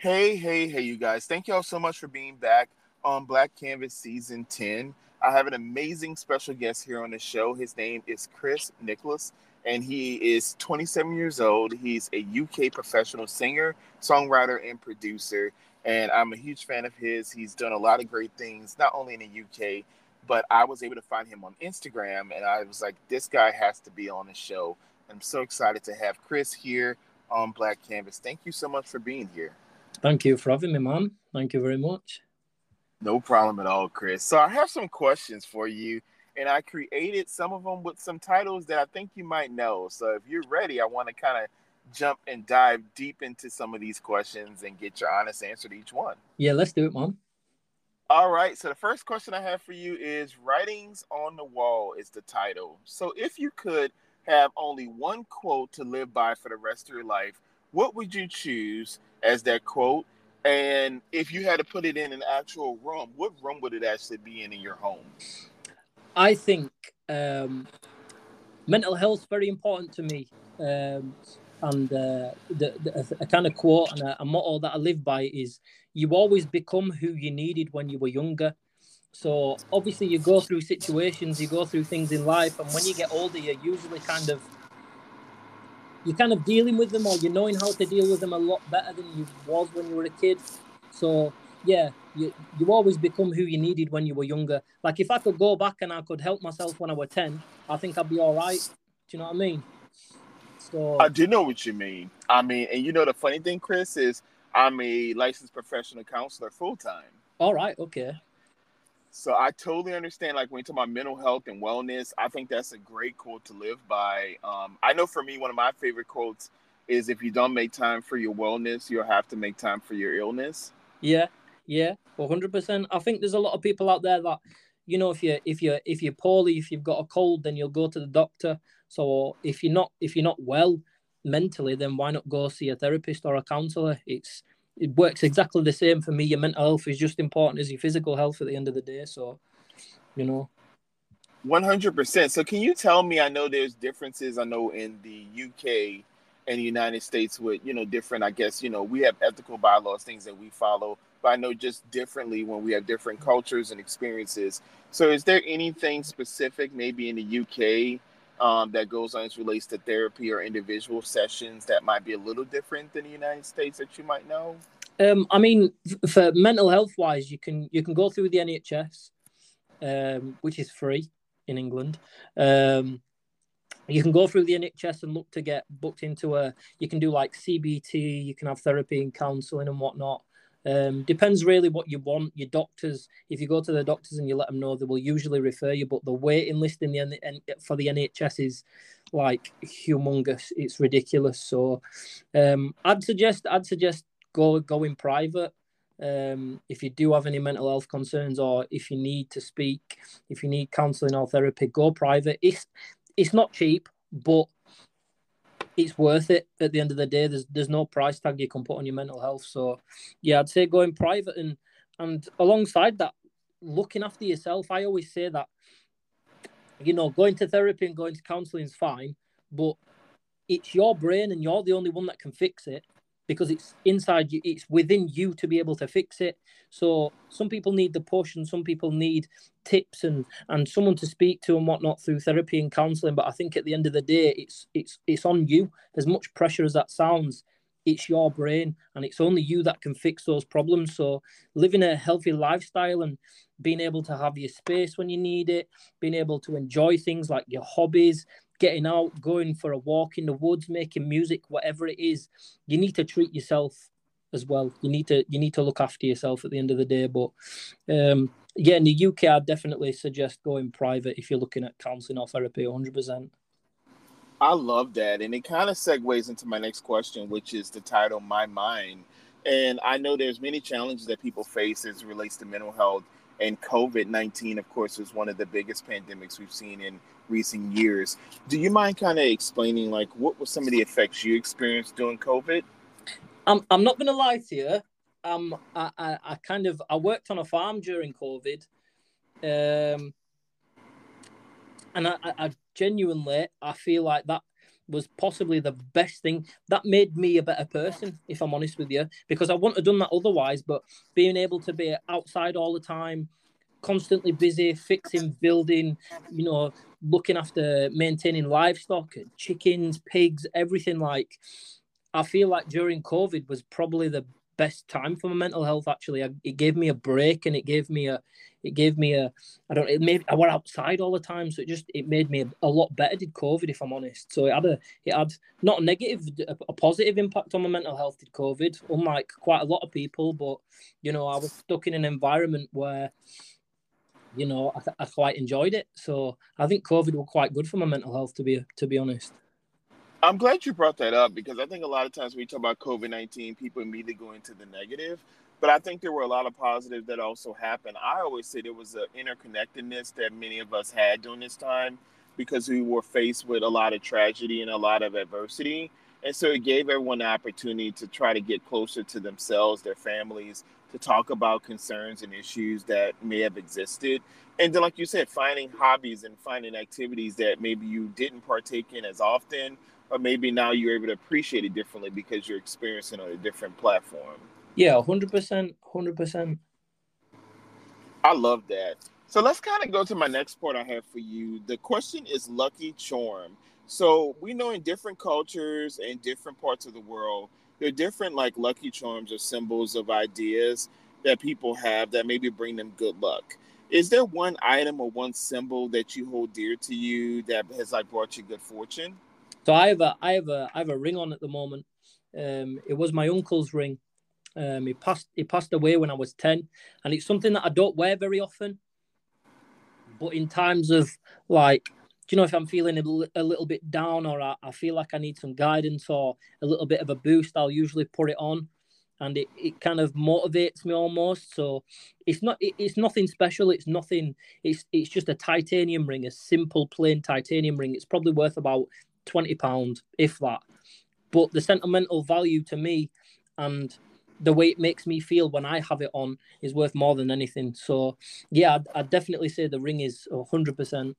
Hey, hey, hey, you guys. Thank you all so much for being back on Black Canvas Season 10. I have an amazing special guest here on the show. His name is Chris Nichols, and he is 27 years old. He's a UK professional singer, songwriter, and producer. And I'm a huge fan of his. He's done a lot of great things, not only in the UK, but I was able to find him on Instagram, and I was like, this guy has to be on the show. I'm so excited to have Chris here on Black Canvas. Thank you so much for being here. Thank you for having me, man. Thank you very much. No problem at all, Chris. So I have some questions for you, and I created some of them with some titles that I think you might know. So if you're ready, I want to kind of jump and dive deep into some of these questions and get your honest answer to each one. Yeah, let's do it, man. All right. So the first question I have for you is Writings on the Wall is the title. So if you could have only one quote to live by for the rest of your life, what would you choose as that quote? And if you had to put it in an actual room, what room would it actually be in in your home? I think um, mental health is very important to me. Um, and uh, the, the, a kind of quote and a, a motto that I live by is you always become who you needed when you were younger. So obviously you go through situations, you go through things in life, and when you get older, you're usually kind of you're kind of dealing with them or you're knowing how to deal with them a lot better than you was when you were a kid. So yeah, you you always become who you needed when you were younger. Like if I could go back and I could help myself when I was ten, I think I'd be all right. Do you know what I mean? So I do know what you mean. I mean, and you know the funny thing, Chris, is I'm a licensed professional counselor full time. All right, okay. So I totally understand. Like when you talk about mental health and wellness, I think that's a great quote to live by. Um, I know for me, one of my favorite quotes is if you don't make time for your wellness, you'll have to make time for your illness. Yeah, yeah, one hundred percent. I think there's a lot of people out there that, you know, if you if you if you're poorly, if you've got a cold, then you'll go to the doctor. So if you're not if you're not well mentally, then why not go see a therapist or a counselor? It's it works exactly the same for me. Your mental health is just important as your physical health at the end of the day. So, you know. 100%. So, can you tell me? I know there's differences. I know in the UK and the United States with, you know, different, I guess, you know, we have ethical bylaws, things that we follow, but I know just differently when we have different cultures and experiences. So, is there anything specific, maybe in the UK, um, that goes on as relates to therapy or individual sessions that might be a little different than the United States that you might know? Um, I mean, for mental health wise, you can you can go through the NHS, um, which is free in England. Um, you can go through the NHS and look to get booked into a. You can do like CBT. You can have therapy and counselling and whatnot. Um, depends really what you want. Your doctors, if you go to the doctors and you let them know, they will usually refer you. But the waiting list in the for the NHS is like humongous. It's ridiculous. So, um, I'd suggest I'd suggest go go in private. Um, if you do have any mental health concerns or if you need to speak, if you need counselling or therapy, go private. It's it's not cheap, but it's worth it at the end of the day. There's there's no price tag you can put on your mental health. So yeah, I'd say going private and and alongside that, looking after yourself. I always say that you know going to therapy and going to counselling is fine, but it's your brain and you're the only one that can fix it because it's inside you it's within you to be able to fix it. So some people need the push and some people need tips and and someone to speak to and whatnot through therapy and counseling but i think at the end of the day it's it's it's on you. As much pressure as that sounds it's your brain and it's only you that can fix those problems. So living a healthy lifestyle and being able to have your space when you need it being able to enjoy things like your hobbies getting out, going for a walk in the woods, making music, whatever it is, you need to treat yourself as well. You need to you need to look after yourself at the end of the day. But um, yeah, in the UK, I'd definitely suggest going private if you're looking at counselling or therapy, 100. percent I love that, and it kind of segues into my next question, which is the title "My Mind." And I know there's many challenges that people face as relates to mental health, and COVID nineteen, of course, is one of the biggest pandemics we've seen in recent years. Do you mind kind of explaining like what were some of the effects you experienced during COVID? I'm I'm not gonna lie to you. Um, I, I, I kind of I worked on a farm during COVID, um, and I, I genuinely I feel like that was possibly the best thing. That made me a better person if i'm honest with you because i wouldn't have done that otherwise but being able to be outside all the time constantly busy fixing building you know looking after maintaining livestock chickens pigs everything like i feel like during covid was probably the best time for my mental health actually. It gave me a break and it gave me a it gave me a i don't it made i went outside all the time so it just it made me a, a lot better did covid if i'm honest so it had a it had not a negative a, a, positive impact on my mental health did covid unlike quite a lot of people but you know i was stuck in an environment where you know, I, I quite enjoyed it. So I think COVID was quite good for my mental health, to be to be honest. I'm glad you brought that up because I think a lot of times when we talk about COVID 19, people immediately go into the negative. But I think there were a lot of positives that also happened. I always say there was an interconnectedness that many of us had during this time because we were faced with a lot of tragedy and a lot of adversity. And so it gave everyone the opportunity to try to get closer to themselves, their families, to talk about concerns and issues that may have existed. And then, like you said, finding hobbies and finding activities that maybe you didn't partake in as often, or maybe now you're able to appreciate it differently because you're experiencing on a different platform. Yeah, 100%. 100%. I love that. So let's kind of go to my next part I have for you. The question is lucky charm. So we know in different cultures and different parts of the world, there are different like lucky charms or symbols of ideas that people have that maybe bring them good luck. Is there one item or one symbol that you hold dear to you that has like brought you good fortune? So I have a I have a I have a ring on at the moment. Um, it was my uncle's ring. Um, he passed he passed away when I was ten, and it's something that I don't wear very often. But in times of like do you know if I'm feeling a, little bit down or I, I, feel like I need some guidance or a little bit of a boost, I'll usually put it on, and it, it kind of motivates me almost. So it's not it, it's nothing special. It's nothing. It's it's just a titanium ring, a simple plain titanium ring. It's probably worth about twenty pound, if that. But the sentimental value to me, and the way it makes me feel when I have it on is worth more than anything. So yeah, I'd, I'd definitely say the ring is hundred percent.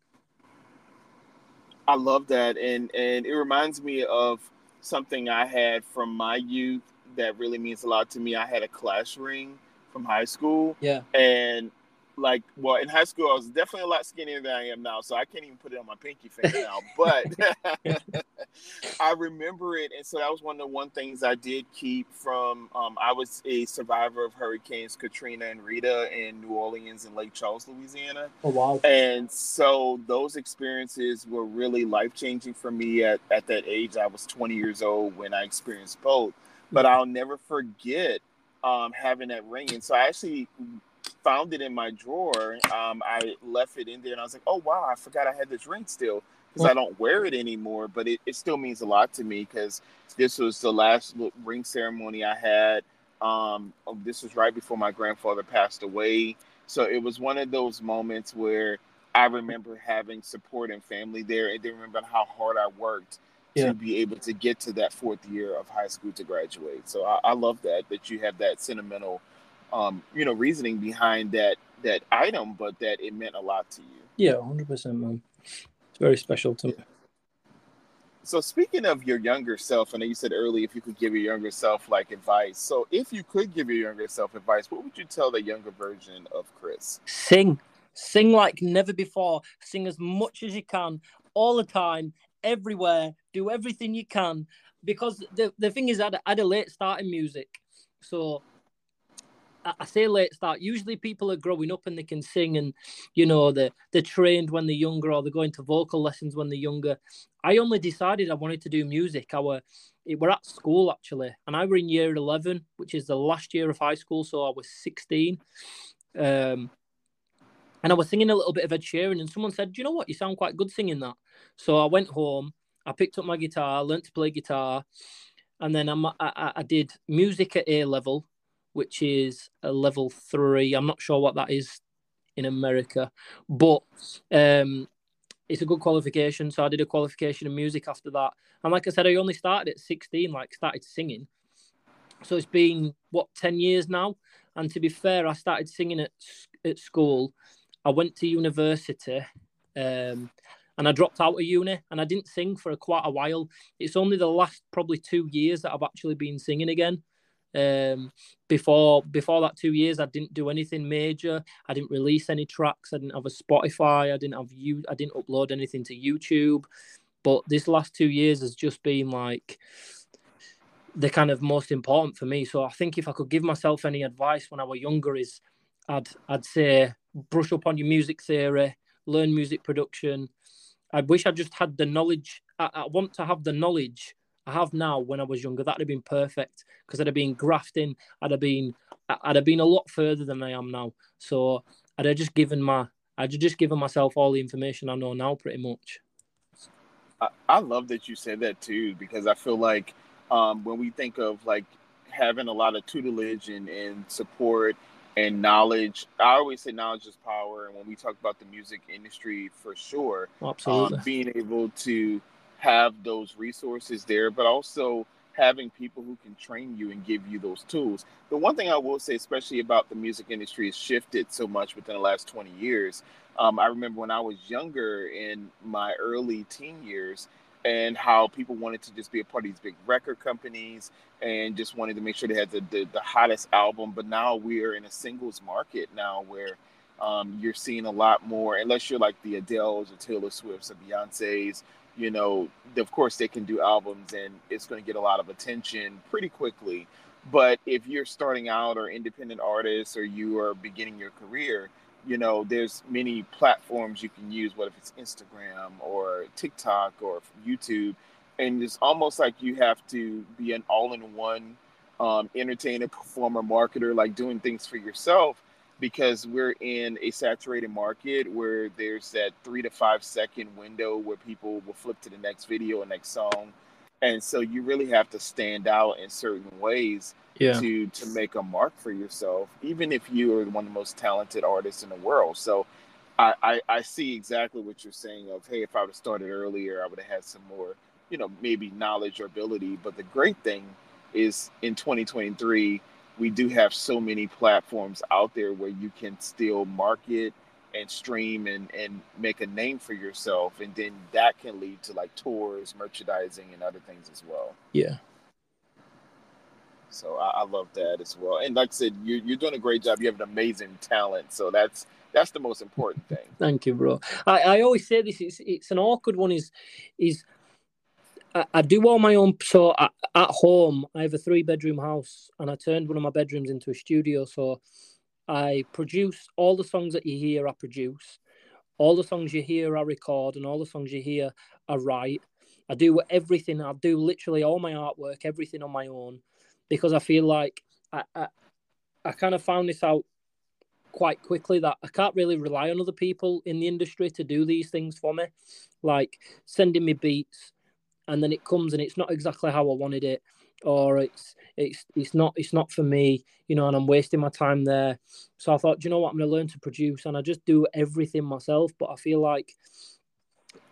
I love that, and and it reminds me of something I had from my youth that really means a lot to me. I had a class ring from high school. Yeah. And like well in high school I was definitely a lot skinnier than I am now, so I can't even put it on my pinky finger now. But I remember it, and so that was one of the one things I did keep from. Um, I was a survivor of Hurricanes Katrina and Rita in New Orleans and Lake Charles, Louisiana. Oh wow! And so those experiences were really life changing for me at at that age. I was 20 years old when I experienced both, but mm-hmm. I'll never forget um, having that ring. And so I actually found it in my drawer. Um, I left it in there, and I was like, "Oh wow, I forgot I had this ring still." Because I don't wear it anymore, but it, it still means a lot to me because this was the last ring ceremony I had. Um, oh, this was right before my grandfather passed away. So it was one of those moments where I remember having support and family there and then remember how hard I worked yeah. to be able to get to that fourth year of high school to graduate. So I, I love that, that you have that sentimental um, you know, reasoning behind that that item, but that it meant a lot to you. Yeah, hundred percent, man. It's very special to me. So speaking of your younger self, I know you said earlier if you could give your younger self like advice. So if you could give your younger self advice, what would you tell the younger version of Chris? Sing. Sing like never before. Sing as much as you can, all the time, everywhere. Do everything you can. Because the, the thing is, I had, I had a late start in music. So I say late start. Usually, people are growing up and they can sing, and you know they they're trained when they're younger, or they're going to vocal lessons when they're younger. I only decided I wanted to do music. I were we're at school actually, and I were in year eleven, which is the last year of high school. So I was sixteen, um, and I was singing a little bit of Ed Sheeran, and someone said, "Do you know what? You sound quite good singing that." So I went home. I picked up my guitar, learned to play guitar, and then I'm, I, I did music at A level which is a level three. I'm not sure what that is in America, but um, it's a good qualification. So I did a qualification in music after that. And like I said, I only started at 16, like started singing. So it's been what 10 years now. And to be fair, I started singing at at school. I went to university, um, and I dropped out of uni and I didn't sing for quite a while. It's only the last probably two years that I've actually been singing again. Um, before before that two years, I didn't do anything major. I didn't release any tracks. I didn't have a Spotify. I didn't have you. I didn't upload anything to YouTube. But this last two years has just been like the kind of most important for me. So I think if I could give myself any advice when I was younger, is I'd I'd say brush up on your music theory, learn music production. I wish I just had the knowledge. I, I want to have the knowledge I have now when I was younger. That'd have been perfect because I'd have been grafting. I'd have been I'd have been a lot further than I am now. So I'd have just given my I'd just given myself all the information I know now, pretty much. I, I love that you said that too because I feel like um, when we think of like having a lot of tutelage and, and support and knowledge. I always say knowledge is power, and when we talk about the music industry, for sure, absolutely, um, being able to have those resources there, but also having people who can train you and give you those tools. The one thing I will say, especially about the music industry, has shifted so much within the last 20 years. Um, I remember when I was younger in my early teen years, and how people wanted to just be a part of these big record companies and just wanted to make sure they had the, the, the hottest album. But now we're in a singles market now where um, you're seeing a lot more, unless you're like the Adele's or Taylor Swift's or Beyonce's, you know, of course they can do albums and it's going to get a lot of attention pretty quickly. But if you're starting out or independent artist or you are beginning your career, you know, there's many platforms you can use, whether it's Instagram or TikTok or YouTube. And it's almost like you have to be an all in one um, entertainer, performer, marketer, like doing things for yourself because we're in a saturated market where there's that three to five second window where people will flip to the next video or next song. And so you really have to stand out in certain ways yeah. to to make a mark for yourself, even if you are one of the most talented artists in the world. So I, I, I see exactly what you're saying of hey, if I would have started earlier, I would have had some more, you know, maybe knowledge or ability. But the great thing is in 2023, we do have so many platforms out there where you can still market and stream and, and make a name for yourself and then that can lead to like tours merchandising and other things as well yeah so I, I, love that as well. And like I said, you're, you're doing a great job. You have an amazing talent. So that's that's the most important thing. Thank you, bro. I, I always say this. It's it's an awkward one. Is is I, I do all my own. So I, at home, I have a three bedroom house, and I turned one of my bedrooms into a studio. So I produce all the songs that you hear. I produce all the songs you hear. I record, and all the songs you hear. I write. I do everything. I do literally all my artwork, everything on my own because I feel like I, I, I kind of found this out quite quickly that I can't really rely on other people in the industry to do these things for me, like sending me beats, and then it comes and it's not exactly how I wanted it, or it's it's it's not it's not for me, you know, and I'm wasting my time there. So I thought, you know what, I'm gonna learn to produce, and I just do everything myself. But I feel like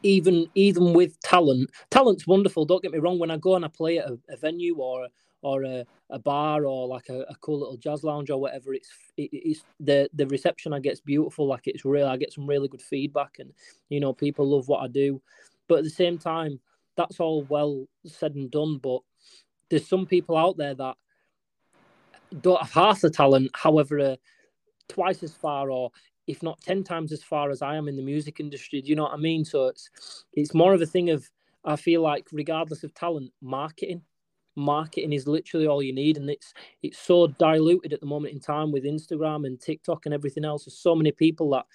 even even with talent, talent's wonderful. Don't get me wrong. When I go and I play at a, a venue or or a, a bar or like a, a, cool little jazz lounge or whatever it's it, it's the the reception i get's beautiful like it's real i get some really good feedback and you know people love what i do but at the same time that's all well said and done but there's some people out there that don't have half the talent however uh, twice as far or if not 10 times as far as i am in the music industry. Do you know what i mean? So it's it's more of a thing of i feel like regardless of talent marketing marketing is literally all you need. And it's it's so diluted at the moment in time with instagram and tiktok and everything else. There's so many people that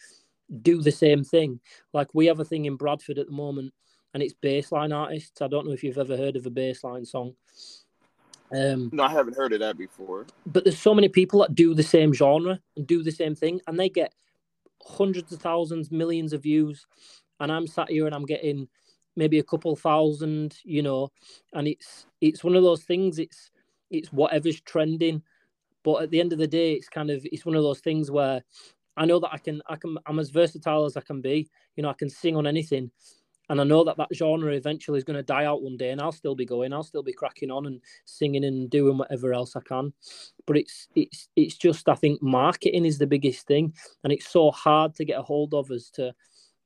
do the same thing. Like we have a thing in bradford at the moment and it's bassline artists i don't know if you've ever heard of a bassline song um, no, I haven't heard of that before. But there's so many people that do the same genre and do the same thing, and they get hundreds of thousands, millions of views. And I'm sat here and I'm getting maybe a couple thousand, you know, and it's it's one of those things. It's it's whatever's trending, but at the end of the day, it's kind of it's one of those things where I know that I can I can I'm as versatile as I can be. You know, I can sing on anything, and I know that that genre eventually is going to die out one day, and I'll still be going. I'll still be cracking on and singing and doing whatever else I can. But it's it's it's just I think marketing is the biggest thing, and it's so hard to get a hold of as to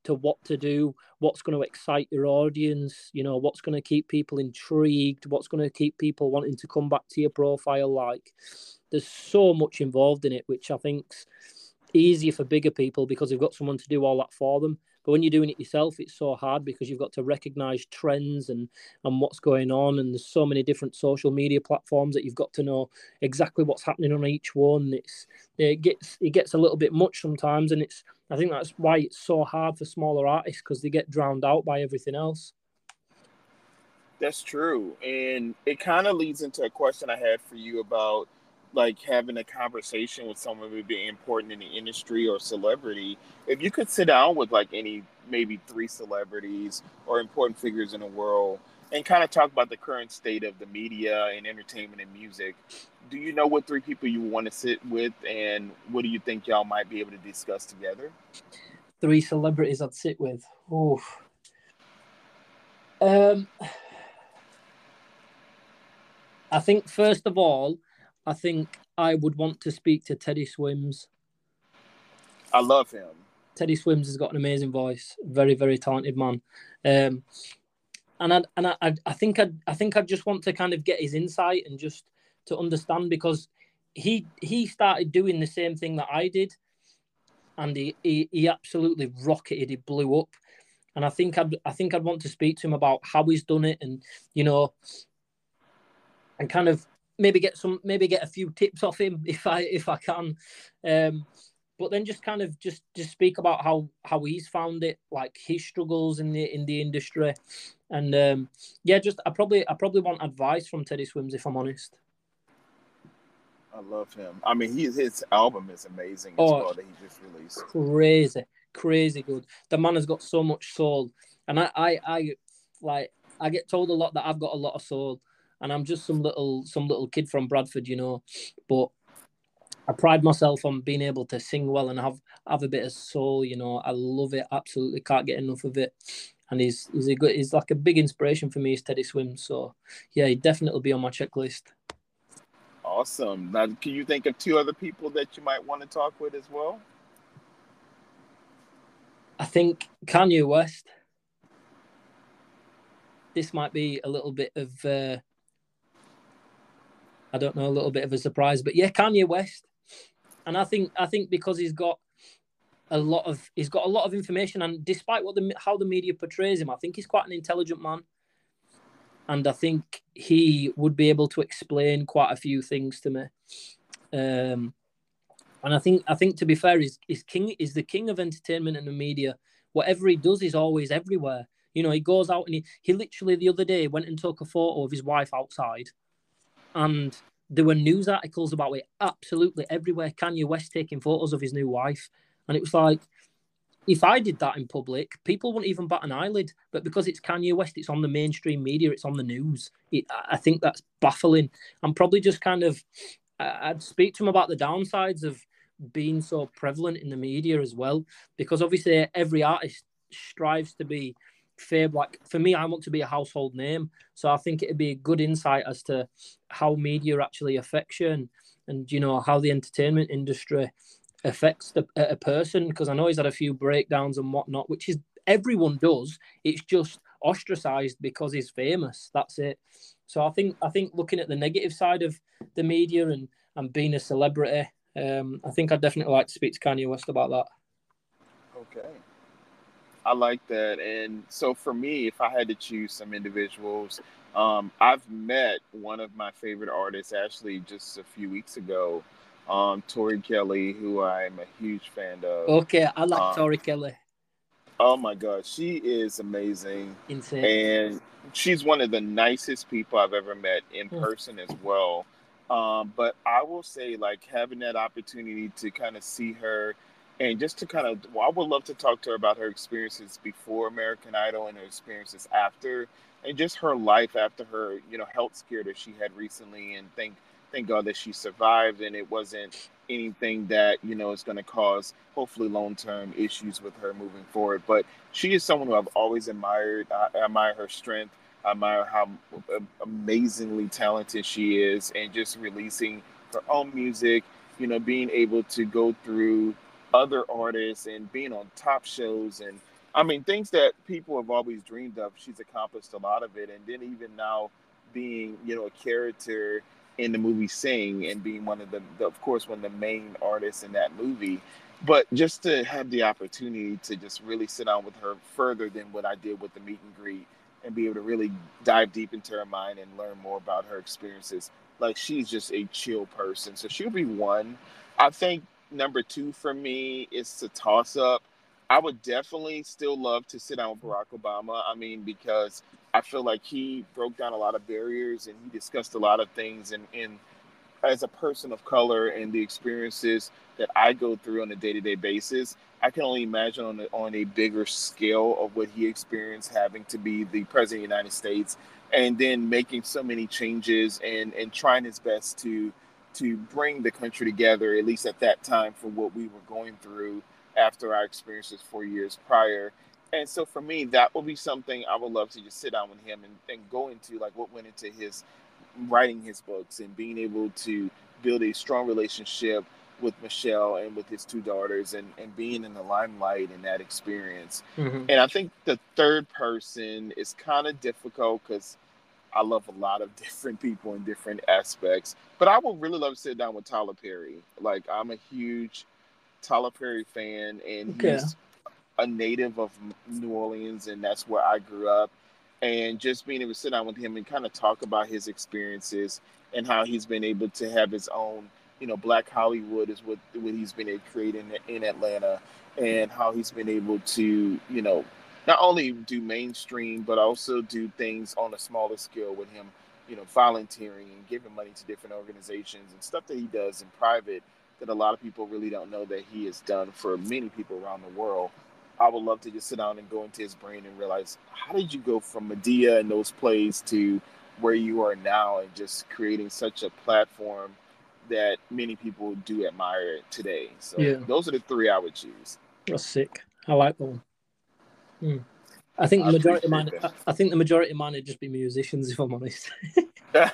to what to do, what's going to excite your audience, you know, what's going to keep people intrigued, what's going to keep people wanting to come back to your profile. Like, there's so much involved in it, which I think's easier for bigger people because they've got someone to do all that for them. But when you're doing it yourself, it's so hard because you've got to recognize trends and and what's going on. And there's so many different social media platforms that you've got to know exactly what's happening on each one. It's it gets it gets a little bit much sometimes, and it's I think that's why it's so hard for smaller artists because they get drowned out by everything else. That's true, and it kind of leads into a question I had for you about like having a conversation with someone who would be important in the industry or celebrity, if you could sit down with like any maybe three celebrities or important figures in the world and kind of talk about the current state of the media and entertainment and music, do you know what three people you want to sit with and what do you think y'all might be able to discuss together? Three celebrities I'd sit with. Oh. Um I think first of all, I think I would want to speak to Teddy Swims. I love him. Teddy Swims has got an amazing voice, very very talented man. Um, and I and I, I think I I think I just want to kind of get his insight and just to understand because he he started doing the same thing that I did, and he he, he absolutely rocketed. He blew up, and I think I'd I think I'd want to speak to him about how he's done it, and you know, and kind of maybe get some maybe get a few tips off him if I if I can. Um, but then just kind of just just speak about how how he's found it, like his struggles in the in the industry, and um, yeah, just I probably I probably want advice from Teddy Swims if I'm honest. I love him. I mean, he his album is amazing as oh, well that he just released. Crazy, crazy good. The man has got so much soul, and I I I like I get told a lot that I've got a lot of soul, and I'm just some little some little kid from Bradford, you know. But I pride myself on being able to sing well and have have a bit of soul, you know. I love it, absolutely can't get enough of it. And he's he's a good he's like a big inspiration for me is Teddy Swims. So yeah, he definitely be on my checklist. Awesome. Now can you think of two other people that you might want to talk with as well? I think Kanye West. This might be a little bit of uh, I don't know, a little bit of a surprise. But yeah, Kanye West, and I think I think because he's got a lot of he's got a lot of information, and despite what the how the media portrays him, I think he's quite an intelligent man, and I think he would be able to explain quite a few things to me. Um, and I think I think to be fair, is is king is the king of entertainment and the media. Whatever he does is always everywhere. You know, he goes out and he, he literally the other day went and took a photo of his wife outside and there were news articles about it absolutely everywhere. Kanye West taking photos of his new wife, and it was like, if I did that in public, people wouldn't even bat an eyelid. But because it's Kanye West, it's on the mainstream media, it's on the news. It, I think that's baffling. I'm probably just kind of, I'd speak to him about the downsides of being so prevalent in the media as well, because obviously every artist strives to be Fair, like for me, I want to be a household name. So I think it'd be a good insight as to how media actually affects you and, and you know, how the entertainment industry affects the, a person. Because I know he's had a few breakdowns and whatnot, which is everyone does. It's just ostracized because he's famous. That's it. So I think I think looking at the negative side of the media and, and being a celebrity, um, I think I'd definitely like to speak to Kanye West about that. Okay. I like that. And so for me, if I had to choose some individuals, um, I've met one of my favorite artists actually just a few weeks ago, um, Tori Kelly, who I'm a huge fan of. Okay, I like um, Tori Kelly. Oh my God, she is amazing. Insane. And she's one of the nicest people I've ever met in hmm. person as well. Um, but I will say, like, having that opportunity to kind of see her and just to kind of well, i would love to talk to her about her experiences before american idol and her experiences after and just her life after her you know health scare that she had recently and thank thank god that she survived and it wasn't anything that you know is going to cause hopefully long-term issues with her moving forward. But she is someone who i've always admired. I, I admire her strength. I admire how um, amazingly talented she is and just releasing her own music you know being able to go through other artists and being on top shows and I mean, things that people have always dreamed of. She's accomplished a lot of it, and then even now, being you know a character in the movie Sing and being one of the, the, of course, one of the main artists in that movie. But just to have the opportunity to just really sit down with her further than what I did with the meet and greet and be able to really dive deep into her mind and learn more about her experiences. Like she's just a chill person. So she'll be one. I think number two for me is to toss up. I would definitely still love to sit down with Barack Obama. I mean, because I feel like he broke down a lot of barriers and he discussed a lot of things. And, and as a person of color and the experiences that I go through on a day to day basis, I can only imagine on a, on a bigger scale of what he experienced having to be the president of the United States and then making so many changes and, and trying his best to to bring the country together, at least at that time, for what we were going through after our experiences four years prior. And so for me, that would be something I would love to just sit down with him and, and go into like what went into his writing his books and being able to build a strong relationship with Michelle and with his two daughters and, and being in the limelight in that experience. Mm-hmm. And I think the third person is kind of difficult because I love a lot of different people in different aspects. But I would really love to sit down with Tyler Perry. Like I'm a huge Tyler Perry fan and okay. he's a native of New Orleans and that's where I grew up and just being able to sit down with him and kind of talk about his experiences and how he's been able to have his own, you know, Black Hollywood is what what he's been able to create in, in Atlanta, and how he's been able to, you know, not only do mainstream but also do things on a smaller scale with him, you know, volunteering and giving money to different organizations and stuff that he does in private that a lot of people really don't know that he has done for many people around the world. I would love to just sit down and go into his brain and realize how did you go from Madea and those plays to where you are now and just creating such a platform that many people do admire today. So yeah. those are the three I would choose. That's sick. I like them. one. Hmm. I think the majority of mine. I, I think the majority of mine would just be musicians, if I'm honest. and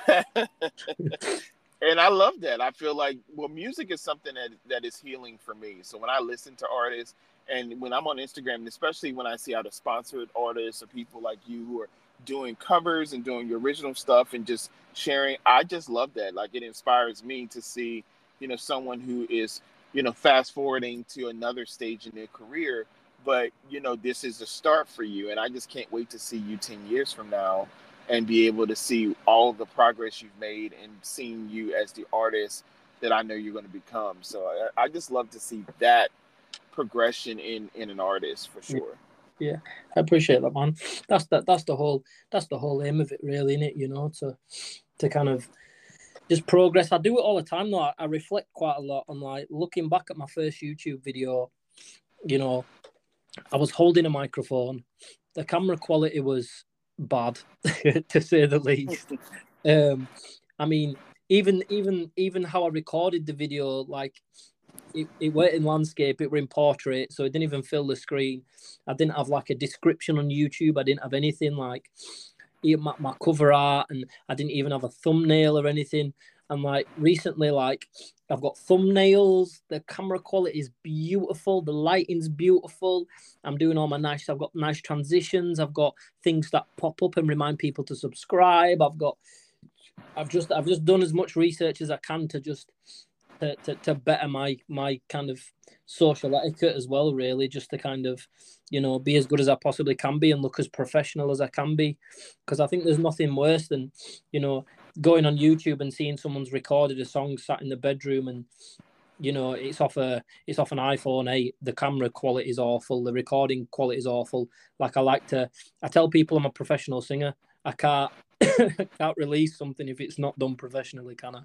I love that. I feel like well, music is something that that is healing for me. So when I listen to artists, and when I'm on Instagram, and especially when I see other sponsored artists or people like you who are doing covers and doing your original stuff and just sharing, I just love that. Like it inspires me to see, you know, someone who is, you know, fast forwarding to another stage in their career. But you know, this is a start for you, and I just can't wait to see you ten years from now and be able to see all the progress you've made and seeing you as the artist that I know you're going to become. So I, I just love to see that progression in in an artist for sure. Yeah, I appreciate that, man. That's that. That's the whole. That's the whole aim of it, really, in it. You know, to to kind of just progress. I do it all the time, though. I, I reflect quite a lot on like looking back at my first YouTube video. You know, I was holding a microphone. The camera quality was bad, to say the least. um, I mean, even even even how I recorded the video, like it, it were in landscape, it were in portrait, so it didn't even fill the screen. I didn't have like a description on YouTube. I didn't have anything like my, my cover art, and I didn't even have a thumbnail or anything. And like recently, like I've got thumbnails. The camera quality is beautiful. The lighting's beautiful. I'm doing all my nice. I've got nice transitions. I've got things that pop up and remind people to subscribe. I've got. I've just I've just done as much research as I can to just to, to, to better my my kind of social etiquette as well really just to kind of you know be as good as i possibly can be and look as professional as i can be because i think there's nothing worse than you know going on youtube and seeing someone's recorded a song sat in the bedroom and you know it's off a it's off an iphone 8 the camera quality is awful the recording quality is awful like i like to i tell people i'm a professional singer i can't can't release something if it's not done professionally can i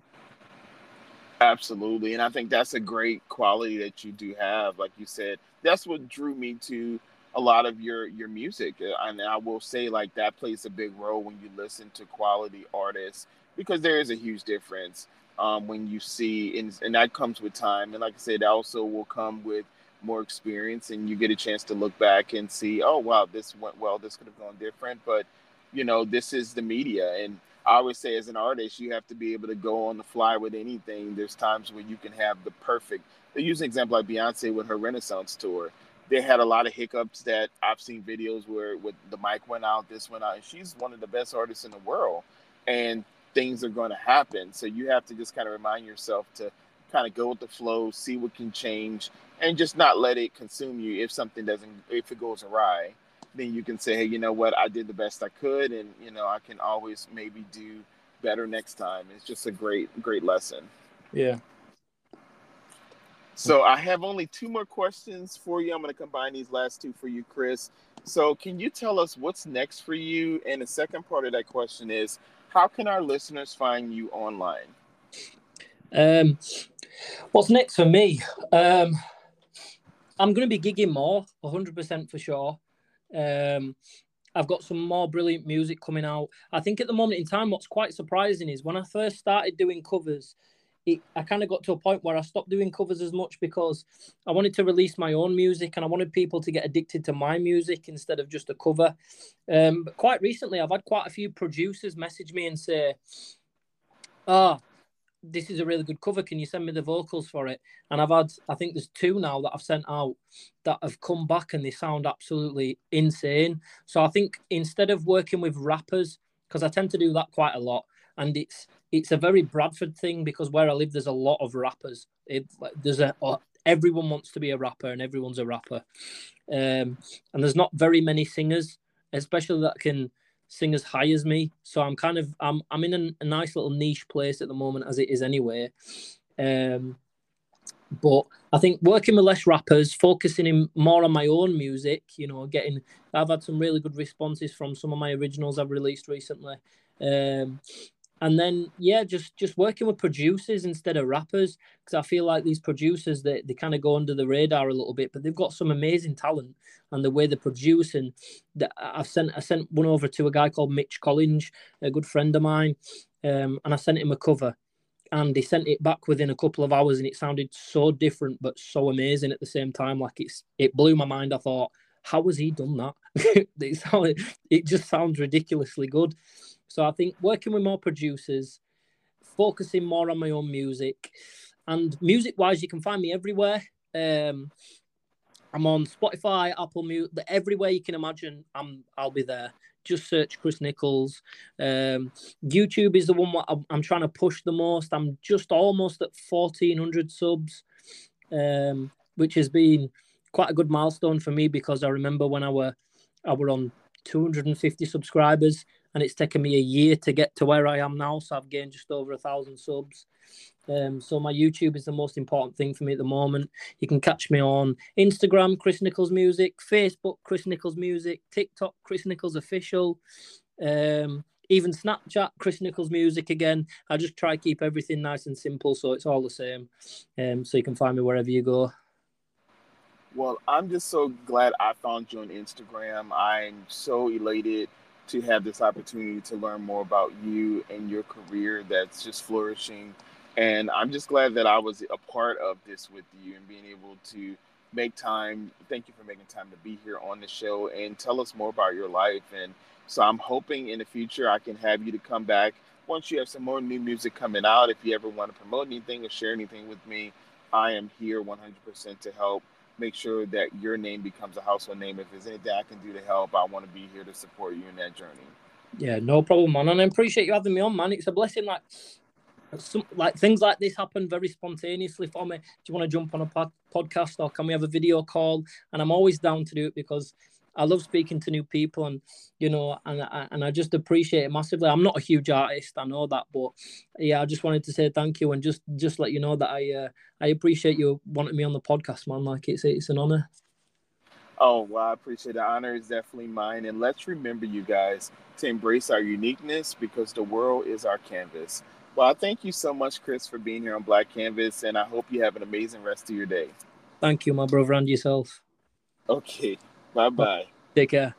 Absolutely. And I think that's a great quality that you do have. Like you said, that's what drew me to a lot of your your music. And I will say like that plays a big role when you listen to quality artists because there is a huge difference um, when you see and, and that comes with time. And like I said, also will come with more experience and you get a chance to look back and see, oh wow, this went well, this could have gone different. But you know, this is the media and I always say, as an artist, you have to be able to go on the fly with anything. There's times where you can have the perfect. They use an example like Beyonce with her Renaissance tour. they had a lot of hiccups that I've seen videos where with the mic went out, this went out, and she's one of the best artists in the world, and things are going to happen. So you have to just kind of remind yourself to kind of go with the flow, see what can change, and just not let it consume you. If something doesn't, if it goes awry, then you can say, hey, you know what, I did the best I could, and you know I can always maybe do better next time. It's just a great, great lesson. Yeah. So I have only two more questions for you. I'm going to combine these last two for you, Chris. So can you tell us what's next for you? And the second part of that question is, how can our listeners find you online? Um, what's next for me? Um, I'm going to be gigging more, 100% for sure. Um, I've got some more brilliant music coming out. I think at the moment in time, what's quite surprising is when I first started doing covers, it, I kind of got to a point where I stopped doing covers as much because I wanted to release my own music and I wanted people to get addicted to my music instead of just a cover. Um, but quite recently, I've had quite a few producers message me and say, "Ah, oh, this is a really good cover. Can you send me the vocals for it?" And I've had, I think there's two now that I've sent out that have come back and they sound absolutely insane. So I think instead of working with rappers, because I tend to do that quite a lot, and it's it's a very Bradford thing because where I live, there's a lot of rappers. It, there's a everyone wants to be a rapper, and everyone's a rapper. Um, and there's not very many singers, especially that can sing as high as me. So I'm kind of I'm I'm in a, a nice little niche place at the moment, as it is anyway. Um, but I think working with less rappers, focusing in more on my own music, you know, getting I've had some really good responses from some of my originals I've released recently. Um, and then yeah just just working with producers instead of rappers because i feel like these producers they, they kind of go under the radar a little bit but they've got some amazing talent and the way they produce and i've sent i sent one over to a guy called mitch collins a good friend of mine um, and i sent him a cover and he sent it back within a couple of hours and it sounded so different but so amazing at the same time like it's it blew my mind. I thought how has he done that? It, sounded, it just sounds ridiculously good so I think working with more producers, focusing more on my own music, and music wise, you can find me everywhere. Um, I'm on Spotify, Apple Music, everywhere you can imagine. I'm I'll be there. Just search Chris Nichols. Um, YouTube is the one I'm, I'm, trying to push the most. I'm just almost at 1,400 subs, um, which has been quite a good milestone for me because I remember when I were I were on 250 subscribers and it's taken me a year to get to where I am now. So I've gained just over a thousand subs. Um, so my YouTube is the most important thing for me at the moment. You can catch me on Instagram, Chris Nichols Music, Facebook, Chris Nichols Music, TikTok, Chris Nichols Official, um, even Snapchat, Chris Nichols Music again. I just try to keep everything nice and simple, so it's all the same. Um, so you can find me wherever you go. Well, I'm just so glad I found you on Instagram. I'm so elated to have this opportunity to learn more about you and your career that's just flourishing. And I'm just glad that I was a part of this with you and being able to make time. Thank you for making time to be here on the show and tell us more about your life. And so I'm hoping in the future I can have you to come back once you have some more new music coming out. If you ever want to promote anything or share anything with me, I am here 100% to help make sure that your name becomes a household name. If there's anything I can do to help, I want to be here to support you in that journey. Yeah, no problem, man. And I appreciate you having me on, man. It's a blessing. Like, some like things like this happen very spontaneously for me. Do you want to jump on a pod- podcast or can we have a video call? And I'm always down to do it because I love speaking to new people, and you know, and and I just appreciate it massively. I'm not a huge artist, I know that, but yeah, I just wanted to say thank you and just just let you know that I uh, I appreciate you wanting me on the podcast, man. Like it's it's an honor. Oh, well, I appreciate the honor is definitely mine. And let's remember, you guys, to embrace our uniqueness because the world is our canvas. Well, I thank you so much, Chris, for being here on Black Canvas, and I hope you have an amazing rest of your day. Thank you, my brother, and yourself. Okay. Bye bye. Take care.